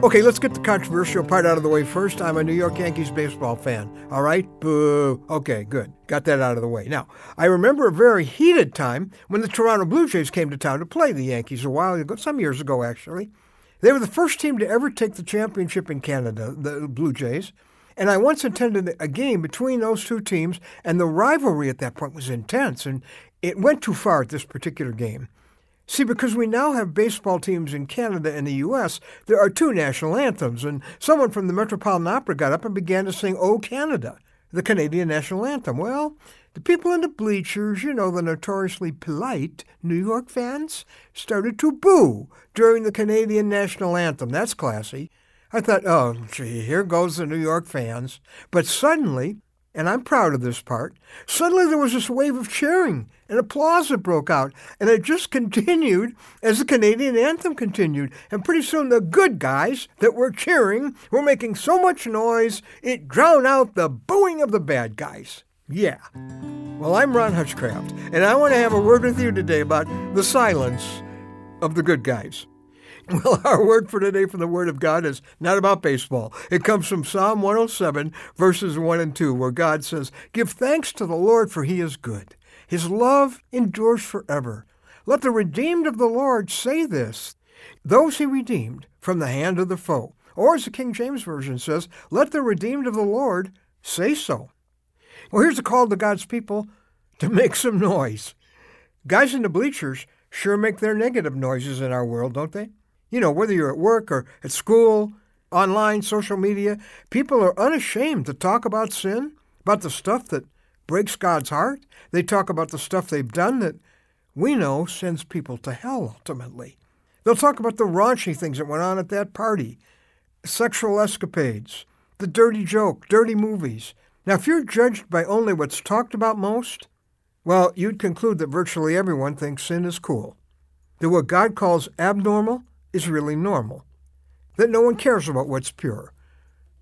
Okay, let's get the controversial part out of the way first. I'm a New York Yankees baseball fan. All right? Boo. Okay, good. Got that out of the way. Now, I remember a very heated time when the Toronto Blue Jays came to town to play the Yankees a while ago, some years ago, actually. They were the first team to ever take the championship in Canada, the Blue Jays. And I once attended a game between those two teams, and the rivalry at that point was intense, and it went too far at this particular game. See, because we now have baseball teams in Canada and the U.S., there are two national anthems, and someone from the Metropolitan Opera got up and began to sing "O Canada," the Canadian national anthem. Well, the people in the bleachers, you know, the notoriously polite New York fans, started to boo during the Canadian national anthem. That's classy. I thought, oh, gee, here goes the New York fans. But suddenly, and I'm proud of this part, suddenly there was this wave of cheering and applause that broke out. And it just continued as the Canadian anthem continued. And pretty soon the good guys that were cheering were making so much noise it drowned out the booing of the bad guys. Yeah. Well, I'm Ron Hutchcraft, and I want to have a word with you today about the silence of the good guys. Well, our word for today from the Word of God is not about baseball. It comes from Psalm 107, verses 1 and 2, where God says, Give thanks to the Lord, for he is good. His love endures forever. Let the redeemed of the Lord say this those he redeemed from the hand of the foe. Or, as the King James Version says, Let the redeemed of the Lord say so. Well, here's a call to God's people to make some noise. Guys in the bleachers sure make their negative noises in our world, don't they? You know, whether you're at work or at school, online, social media, people are unashamed to talk about sin, about the stuff that breaks God's heart. They talk about the stuff they've done that we know sends people to hell ultimately. They'll talk about the raunchy things that went on at that party, sexual escapades, the dirty joke, dirty movies. Now, if you're judged by only what's talked about most, well, you'd conclude that virtually everyone thinks sin is cool. That what God calls abnormal is really normal. That no one cares about what's pure.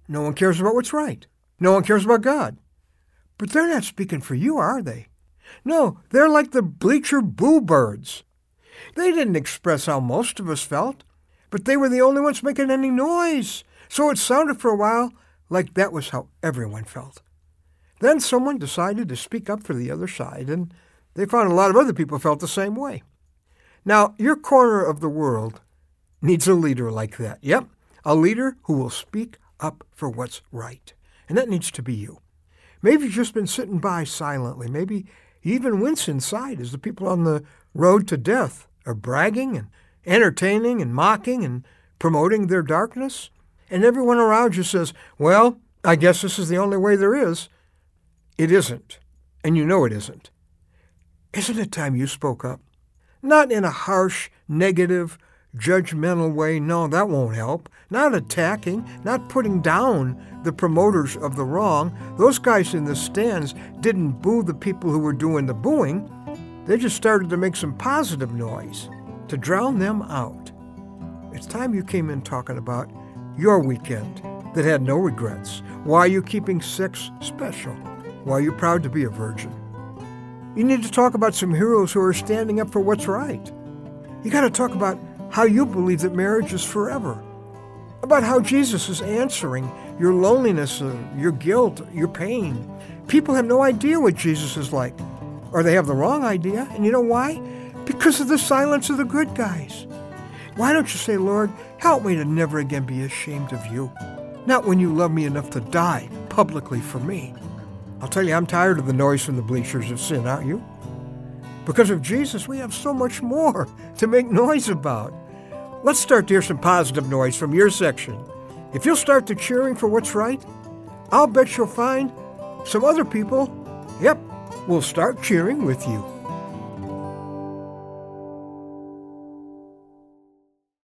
No one cares about what's right. No one cares about God. But they're not speaking for you, are they? No, they're like the bleacher boo birds. They didn't express how most of us felt, but they were the only ones making any noise. So it sounded for a while like that was how everyone felt. Then someone decided to speak up for the other side, and they found a lot of other people felt the same way. Now, your corner of the world needs a leader like that. Yep, a leader who will speak up for what's right. And that needs to be you. Maybe you've just been sitting by silently. Maybe you even wince inside as the people on the road to death are bragging and entertaining and mocking and promoting their darkness. And everyone around you says, Well, I guess this is the only way there is. It isn't. And you know it isn't. Isn't it time you spoke up? Not in a harsh, negative, judgmental way. No, that won't help. Not attacking, not putting down the promoters of the wrong. Those guys in the stands didn't boo the people who were doing the booing. They just started to make some positive noise to drown them out. It's time you came in talking about your weekend that had no regrets. Why are you keeping sex special? Why are you proud to be a virgin? You need to talk about some heroes who are standing up for what's right. You got to talk about how you believe that marriage is forever, about how Jesus is answering your loneliness, uh, your guilt, your pain. People have no idea what Jesus is like, or they have the wrong idea. And you know why? Because of the silence of the good guys. Why don't you say, Lord, help me to never again be ashamed of you? Not when you love me enough to die publicly for me. I'll tell you, I'm tired of the noise from the bleachers of sin, aren't you? Because of Jesus, we have so much more to make noise about. Let's start to hear some positive noise from your section. If you'll start to cheering for what's right, I'll bet you'll find some other people, yep, will start cheering with you.